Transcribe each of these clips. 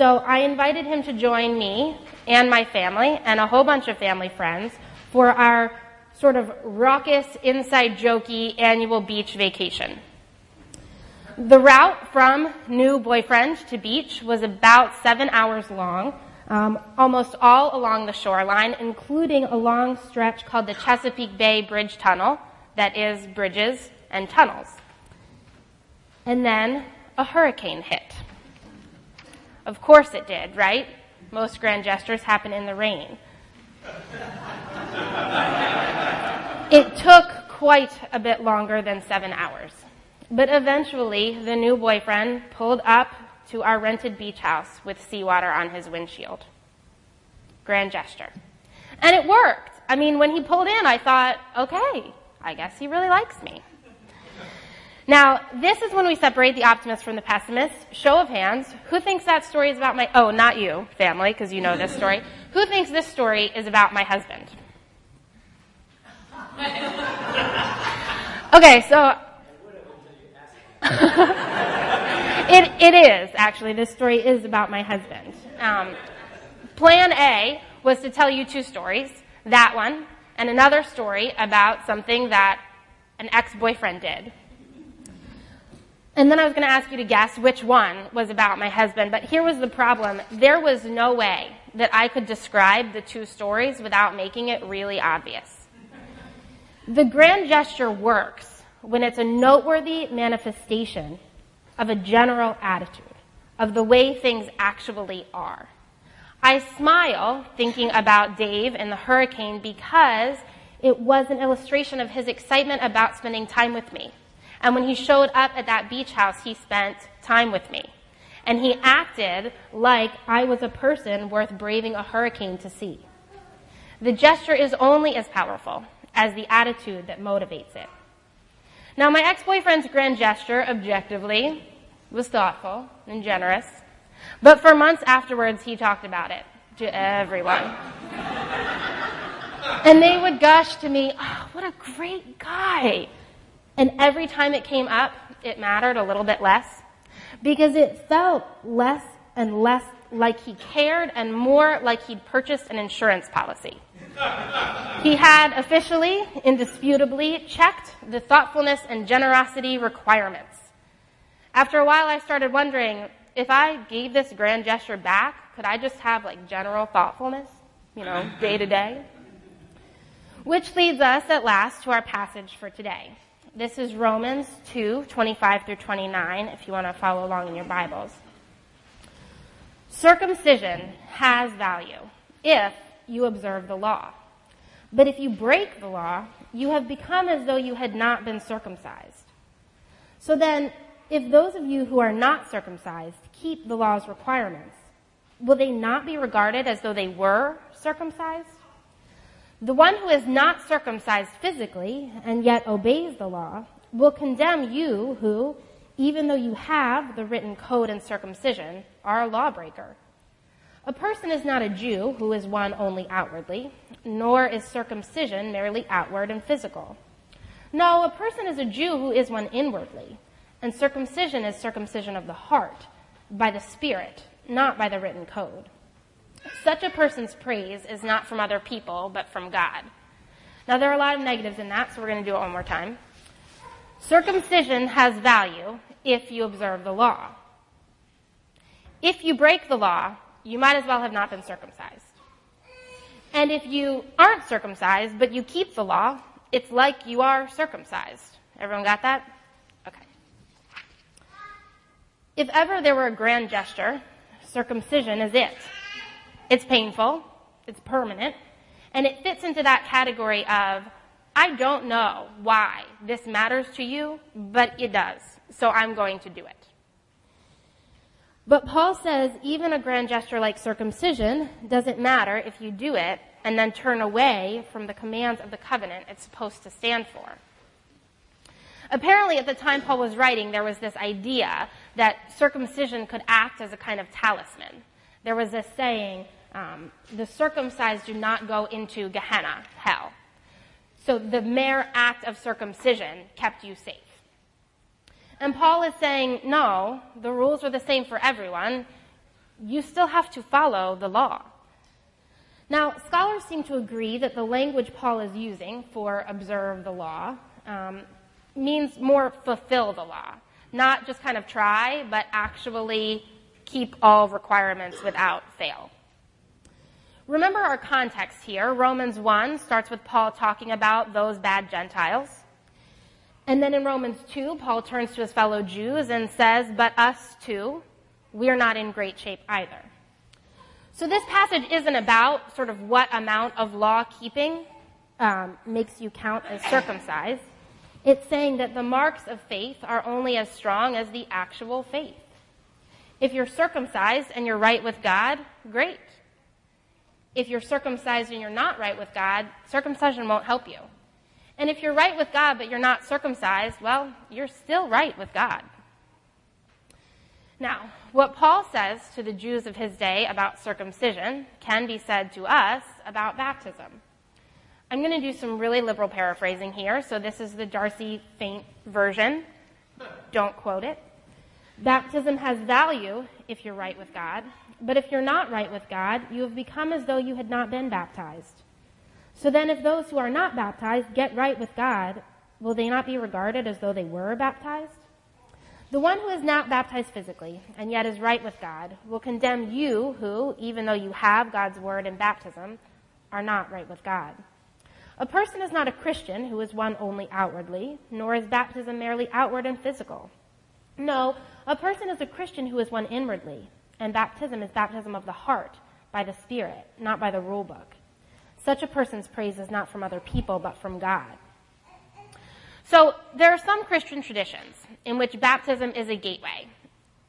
so I invited him to join me and my family and a whole bunch of family friends for our sort of raucous, inside jokey annual beach vacation. The route from new boyfriend to beach was about seven hours long, um, almost all along the shoreline, including a long stretch called the Chesapeake Bay Bridge Tunnel, that is bridges and tunnels. And then a hurricane hit. Of course it did, right? Most grand gestures happen in the rain. it took quite a bit longer than seven hours. But eventually, the new boyfriend pulled up to our rented beach house with seawater on his windshield. Grand gesture. And it worked. I mean, when he pulled in, I thought, okay, I guess he really likes me. Now, this is when we separate the optimist from the pessimist. Show of hands. Who thinks that story is about my, oh, not you, family, because you know this story. Who thinks this story is about my husband? okay, so. it, it is, actually. This story is about my husband. Um, plan A was to tell you two stories. That one, and another story about something that an ex-boyfriend did. And then I was going to ask you to guess which one was about my husband, but here was the problem. There was no way that I could describe the two stories without making it really obvious. The grand gesture works when it's a noteworthy manifestation of a general attitude, of the way things actually are. I smile thinking about Dave and the hurricane because it was an illustration of his excitement about spending time with me. And when he showed up at that beach house, he spent time with me. And he acted like I was a person worth braving a hurricane to see. The gesture is only as powerful as the attitude that motivates it. Now, my ex-boyfriend's grand gesture, objectively, was thoughtful and generous. But for months afterwards, he talked about it to everyone. and they would gush to me, oh, what a great guy. And every time it came up, it mattered a little bit less because it felt less and less like he cared and more like he'd purchased an insurance policy. he had officially, indisputably, checked the thoughtfulness and generosity requirements. After a while, I started wondering if I gave this grand gesture back, could I just have like general thoughtfulness, you know, day to day? Which leads us at last to our passage for today. This is Romans 2, 25 through 29, if you want to follow along in your Bibles. Circumcision has value if you observe the law. But if you break the law, you have become as though you had not been circumcised. So then, if those of you who are not circumcised keep the law's requirements, will they not be regarded as though they were circumcised? The one who is not circumcised physically and yet obeys the law will condemn you who, even though you have the written code and circumcision, are a lawbreaker. A person is not a Jew who is one only outwardly, nor is circumcision merely outward and physical. No, a person is a Jew who is one inwardly, and circumcision is circumcision of the heart, by the Spirit, not by the written code. Such a person's praise is not from other people, but from God. Now, there are a lot of negatives in that, so we're going to do it one more time. Circumcision has value if you observe the law. If you break the law, you might as well have not been circumcised. And if you aren't circumcised, but you keep the law, it's like you are circumcised. Everyone got that? Okay. If ever there were a grand gesture, circumcision is it. It's painful, it's permanent, and it fits into that category of, I don't know why this matters to you, but it does, so I'm going to do it. But Paul says even a grand gesture like circumcision doesn't matter if you do it and then turn away from the commands of the covenant it's supposed to stand for. Apparently, at the time Paul was writing, there was this idea that circumcision could act as a kind of talisman. There was this saying, um, the circumcised do not go into Gehenna, hell. So the mere act of circumcision kept you safe. And Paul is saying, no, the rules are the same for everyone. you still have to follow the law. Now, scholars seem to agree that the language Paul is using for observe the law um, means more fulfill the law, not just kind of try, but actually keep all requirements without fail. Remember our context here. Romans 1 starts with Paul talking about those bad Gentiles. And then in Romans 2, Paul turns to his fellow Jews and says, But us too, we are not in great shape either. So this passage isn't about sort of what amount of law keeping um, makes you count as circumcised. It's saying that the marks of faith are only as strong as the actual faith. If you're circumcised and you're right with God, great. If you're circumcised and you're not right with God, circumcision won't help you. And if you're right with God but you're not circumcised, well, you're still right with God. Now, what Paul says to the Jews of his day about circumcision can be said to us about baptism. I'm going to do some really liberal paraphrasing here, so this is the Darcy Faint version. Don't quote it. Baptism has value if you're right with God, but if you're not right with God, you have become as though you had not been baptized. So then, if those who are not baptized get right with God, will they not be regarded as though they were baptized? The one who is not baptized physically and yet is right with God will condemn you who, even though you have God's word and baptism, are not right with God. A person is not a Christian who is one only outwardly, nor is baptism merely outward and physical. No, a person is a Christian who is one inwardly, and baptism is baptism of the heart by the Spirit, not by the rule book. Such a person's praise is not from other people, but from God. So there are some Christian traditions in which baptism is a gateway.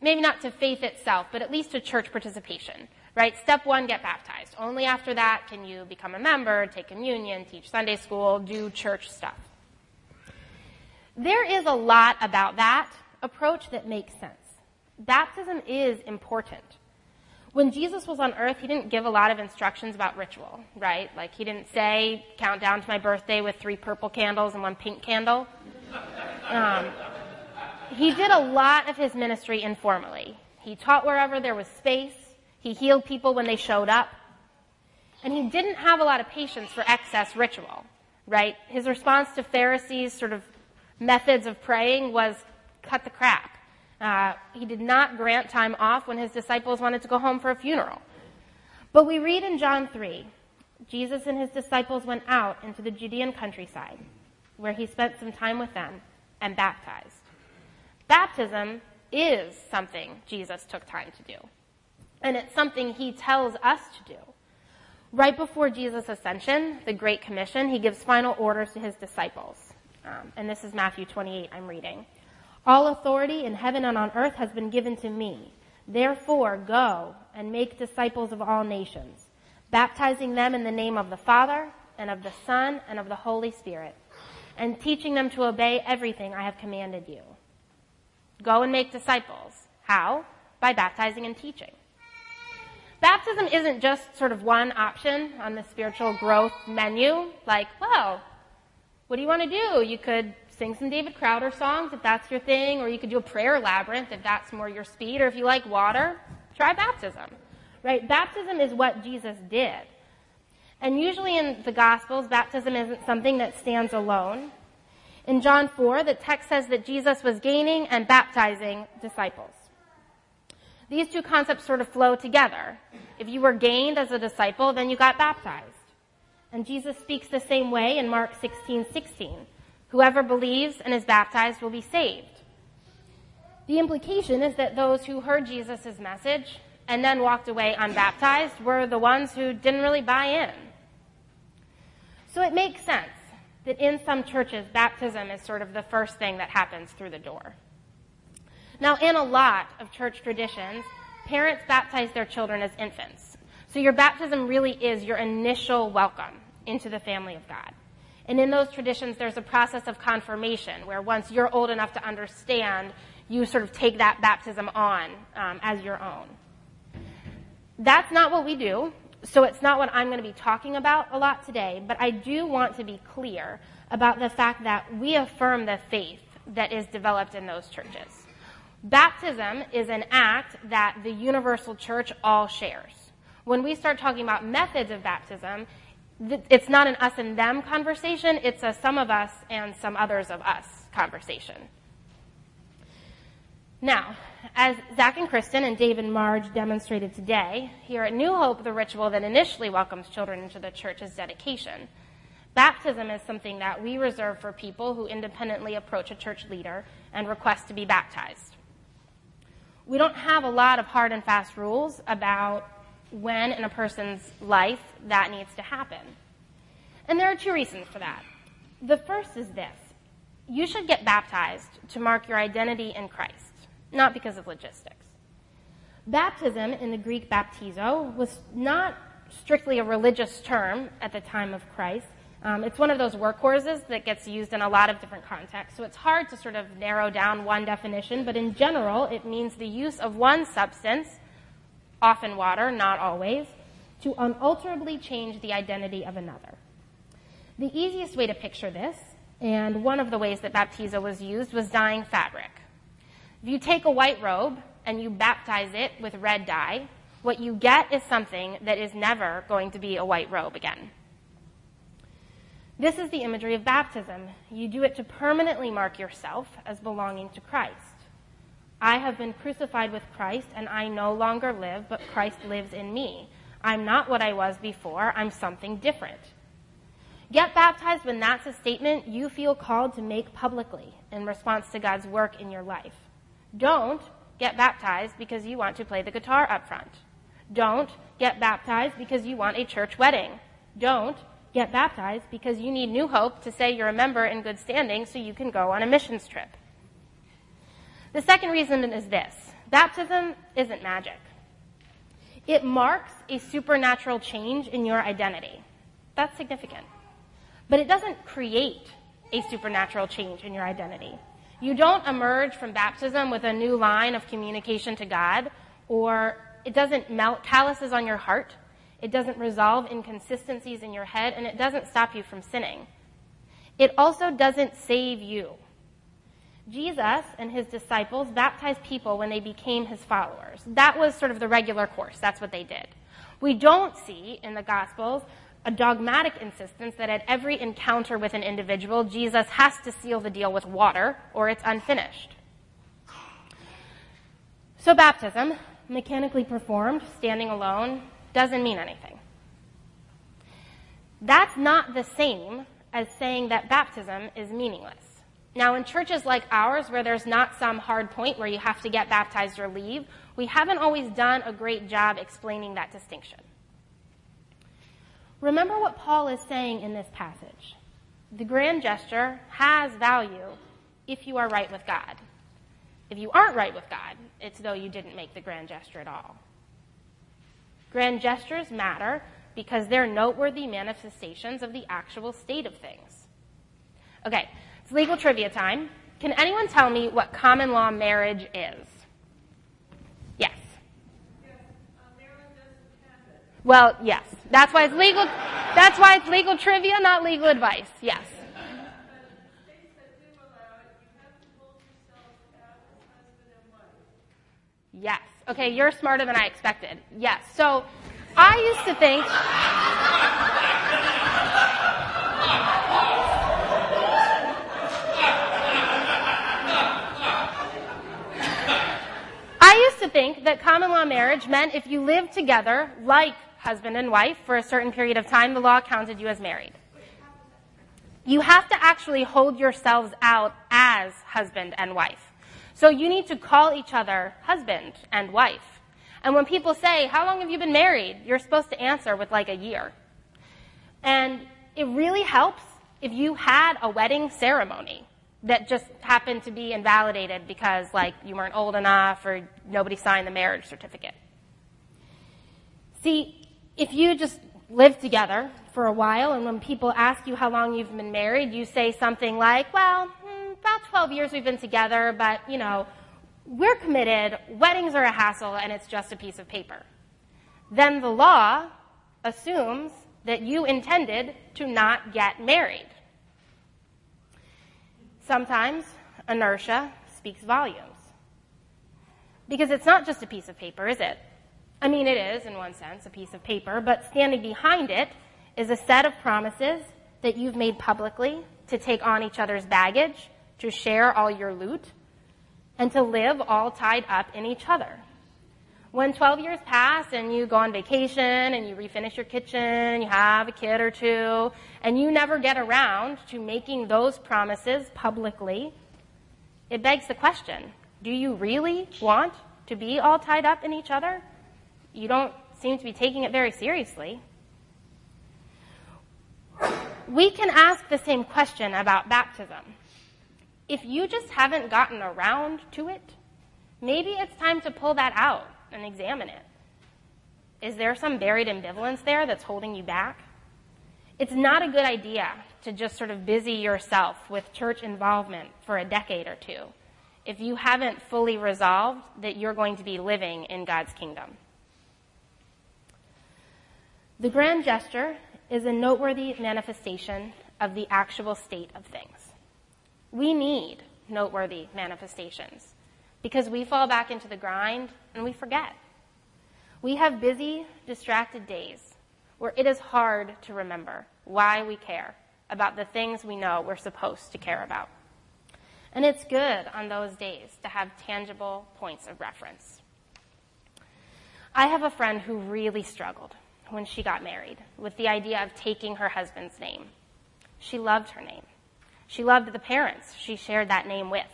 Maybe not to faith itself, but at least to church participation, right? Step one, get baptized. Only after that can you become a member, take communion, teach Sunday school, do church stuff. There is a lot about that approach that makes sense. Baptism is important when Jesus was on earth, he didn't give a lot of instructions about ritual, right? Like he didn't say, count down to my birthday with three purple candles and one pink candle. Um, he did a lot of his ministry informally. He taught wherever there was space. He healed people when they showed up. And he didn't have a lot of patience for excess ritual, right? His response to Pharisees' sort of methods of praying was cut the crap. Uh, he did not grant time off when his disciples wanted to go home for a funeral. But we read in John 3 Jesus and his disciples went out into the Judean countryside, where he spent some time with them and baptized. Baptism is something Jesus took time to do. And it's something he tells us to do. Right before Jesus' ascension, the Great Commission, he gives final orders to his disciples. Um, and this is Matthew 28, I'm reading. All authority in heaven and on earth has been given to me. Therefore, go and make disciples of all nations, baptizing them in the name of the Father, and of the Son, and of the Holy Spirit, and teaching them to obey everything I have commanded you. Go and make disciples. How? By baptizing and teaching. Baptism isn't just sort of one option on the spiritual growth menu, like, well, what do you want to do? You could sing some David Crowder songs if that's your thing, or you could do a prayer labyrinth if that's more your speed, or if you like water, try baptism. Right? Baptism is what Jesus did. And usually in the Gospels, baptism isn't something that stands alone. In John 4, the text says that Jesus was gaining and baptizing disciples. These two concepts sort of flow together. If you were gained as a disciple, then you got baptized. And Jesus speaks the same way in Mark 16, 16. Whoever believes and is baptized will be saved. The implication is that those who heard Jesus' message and then walked away unbaptized were the ones who didn't really buy in. So it makes sense that in some churches, baptism is sort of the first thing that happens through the door. Now, in a lot of church traditions, parents baptize their children as infants. So your baptism really is your initial welcome into the family of God. And in those traditions, there's a process of confirmation where once you're old enough to understand, you sort of take that baptism on um, as your own. That's not what we do, so it's not what I'm going to be talking about a lot today, but I do want to be clear about the fact that we affirm the faith that is developed in those churches. Baptism is an act that the universal church all shares. When we start talking about methods of baptism, it's not an us and them conversation, it's a some of us and some others of us conversation. Now, as Zach and Kristen and Dave and Marge demonstrated today, here at New Hope, the ritual that initially welcomes children into the church is dedication. Baptism is something that we reserve for people who independently approach a church leader and request to be baptized. We don't have a lot of hard and fast rules about when in a person's life that needs to happen. And there are two reasons for that. The first is this. You should get baptized to mark your identity in Christ, not because of logistics. Baptism in the Greek baptizo was not strictly a religious term at the time of Christ. Um, it's one of those workhorses that gets used in a lot of different contexts, so it's hard to sort of narrow down one definition, but in general, it means the use of one substance often water, not always, to unalterably change the identity of another. The easiest way to picture this, and one of the ways that baptizo was used, was dyeing fabric. If you take a white robe and you baptize it with red dye, what you get is something that is never going to be a white robe again. This is the imagery of baptism. You do it to permanently mark yourself as belonging to Christ. I have been crucified with Christ, and I no longer live, but Christ lives in me. I'm not what I was before, I'm something different. Get baptized when that's a statement you feel called to make publicly in response to God's work in your life. Don't get baptized because you want to play the guitar up front. Don't get baptized because you want a church wedding. Don't get baptized because you need new hope to say you're a member in good standing so you can go on a missions trip. The second reason is this baptism isn't magic, it marks a supernatural change in your identity. That's significant. But it doesn't create a supernatural change in your identity. You don't emerge from baptism with a new line of communication to God, or it doesn't melt calluses on your heart. It doesn't resolve inconsistencies in your head, and it doesn't stop you from sinning. It also doesn't save you. Jesus and his disciples baptized people when they became his followers. That was sort of the regular course. That's what they did. We don't see in the Gospels a dogmatic insistence that at every encounter with an individual, Jesus has to seal the deal with water or it's unfinished. So, baptism, mechanically performed, standing alone, doesn't mean anything. That's not the same as saying that baptism is meaningless. Now, in churches like ours, where there's not some hard point where you have to get baptized or leave, we haven't always done a great job explaining that distinction. Remember what Paul is saying in this passage. The grand gesture has value if you are right with God. If you aren't right with God, it's though you didn't make the grand gesture at all. Grand gestures matter because they're noteworthy manifestations of the actual state of things. Okay, it's legal trivia time. Can anyone tell me what common law marriage is? Yes. Well, yes. That's why it's legal. That's why it's legal trivia, not legal advice. Yes. Yes. Okay, you're smarter than I expected. Yes. So I used to think. used to think that common law marriage meant if you lived together like husband and wife for a certain period of time, the law counted you as married. You have to actually hold yourselves out as husband and wife. So you need to call each other husband and wife. And when people say, How long have you been married? you're supposed to answer with like a year. And it really helps if you had a wedding ceremony that just happened to be invalidated because like you weren't old enough or nobody signed the marriage certificate. See, if you just live together for a while and when people ask you how long you've been married, you say something like, well, hmm, about 12 years we've been together, but you know, we're committed, weddings are a hassle, and it's just a piece of paper. Then the law assumes that you intended to not get married. Sometimes inertia speaks volumes. Because it's not just a piece of paper, is it? I mean, it is, in one sense, a piece of paper, but standing behind it is a set of promises that you've made publicly to take on each other's baggage, to share all your loot, and to live all tied up in each other. When 12 years pass and you go on vacation and you refinish your kitchen, you have a kid or two, and you never get around to making those promises publicly, it begs the question, do you really want to be all tied up in each other? You don't seem to be taking it very seriously. We can ask the same question about baptism. If you just haven't gotten around to it, maybe it's time to pull that out and examine it. Is there some buried ambivalence there that's holding you back? It's not a good idea to just sort of busy yourself with church involvement for a decade or two if you haven't fully resolved that you're going to be living in God's kingdom. The grand gesture is a noteworthy manifestation of the actual state of things. We need noteworthy manifestations because we fall back into the grind and we forget. We have busy, distracted days where it is hard to remember why we care about the things we know we're supposed to care about. And it's good on those days to have tangible points of reference. I have a friend who really struggled when she got married with the idea of taking her husband's name. She loved her name. She loved the parents she shared that name with.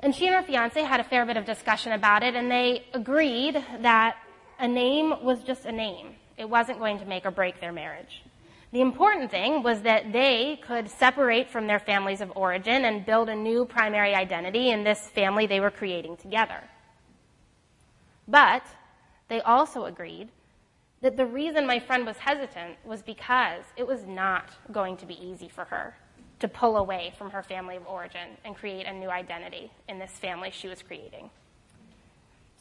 And she and her fiance had a fair bit of discussion about it, and they agreed that a name was just a name. It wasn't going to make or break their marriage. The important thing was that they could separate from their families of origin and build a new primary identity in this family they were creating together. But they also agreed that the reason my friend was hesitant was because it was not going to be easy for her to pull away from her family of origin and create a new identity in this family she was creating.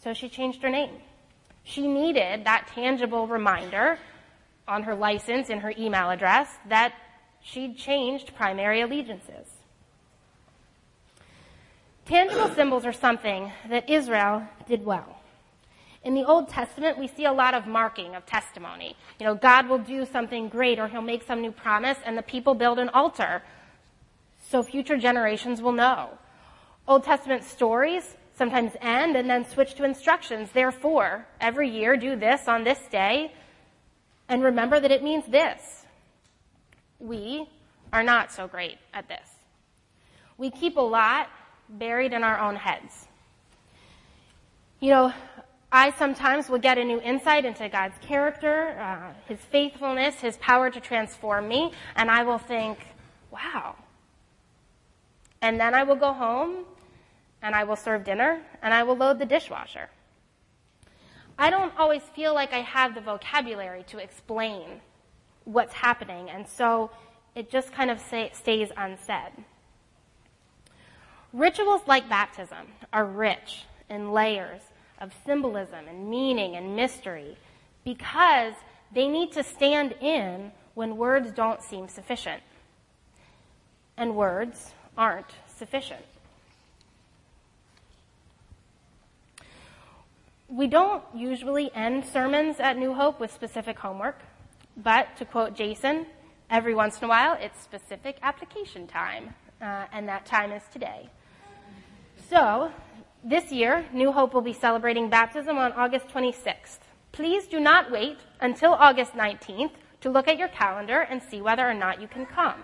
So she changed her name. She needed that tangible reminder on her license and her email address that she'd changed primary allegiances. Tangible symbols are something that Israel did well. In the Old Testament, we see a lot of marking of testimony. You know, God will do something great or he'll make some new promise and the people build an altar so future generations will know. Old Testament stories sometimes end and then switch to instructions. Therefore, every year do this on this day and remember that it means this. We are not so great at this. We keep a lot buried in our own heads. You know, I sometimes will get a new insight into God's character, uh, His faithfulness, His power to transform me, and I will think, wow. And then I will go home and I will serve dinner and I will load the dishwasher. I don't always feel like I have the vocabulary to explain what's happening, and so it just kind of say, stays unsaid. Rituals like baptism are rich in layers of symbolism and meaning and mystery because they need to stand in when words don't seem sufficient. And words aren't sufficient. We don't usually end sermons at New Hope with specific homework, but to quote Jason, every once in a while it's specific application time, uh, and that time is today. So, this year, New Hope will be celebrating baptism on August 26th. Please do not wait until August 19th to look at your calendar and see whether or not you can come.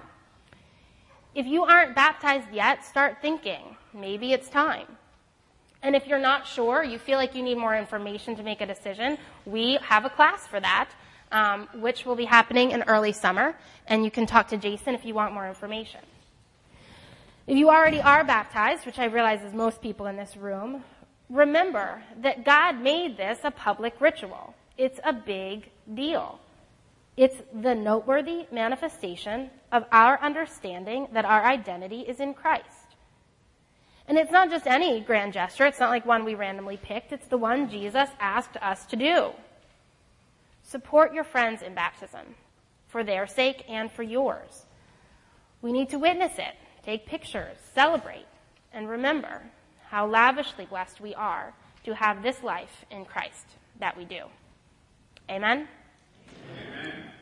If you aren't baptized yet, start thinking. Maybe it's time. And if you're not sure, you feel like you need more information to make a decision, we have a class for that, um, which will be happening in early summer, and you can talk to Jason if you want more information. If you already are baptized, which I realize is most people in this room, remember that God made this a public ritual. It's a big deal. It's the noteworthy manifestation of our understanding that our identity is in Christ. And it's not just any grand gesture. It's not like one we randomly picked. It's the one Jesus asked us to do. Support your friends in baptism for their sake and for yours. We need to witness it, take pictures, celebrate, and remember how lavishly blessed we are to have this life in Christ that we do. Amen? Amen.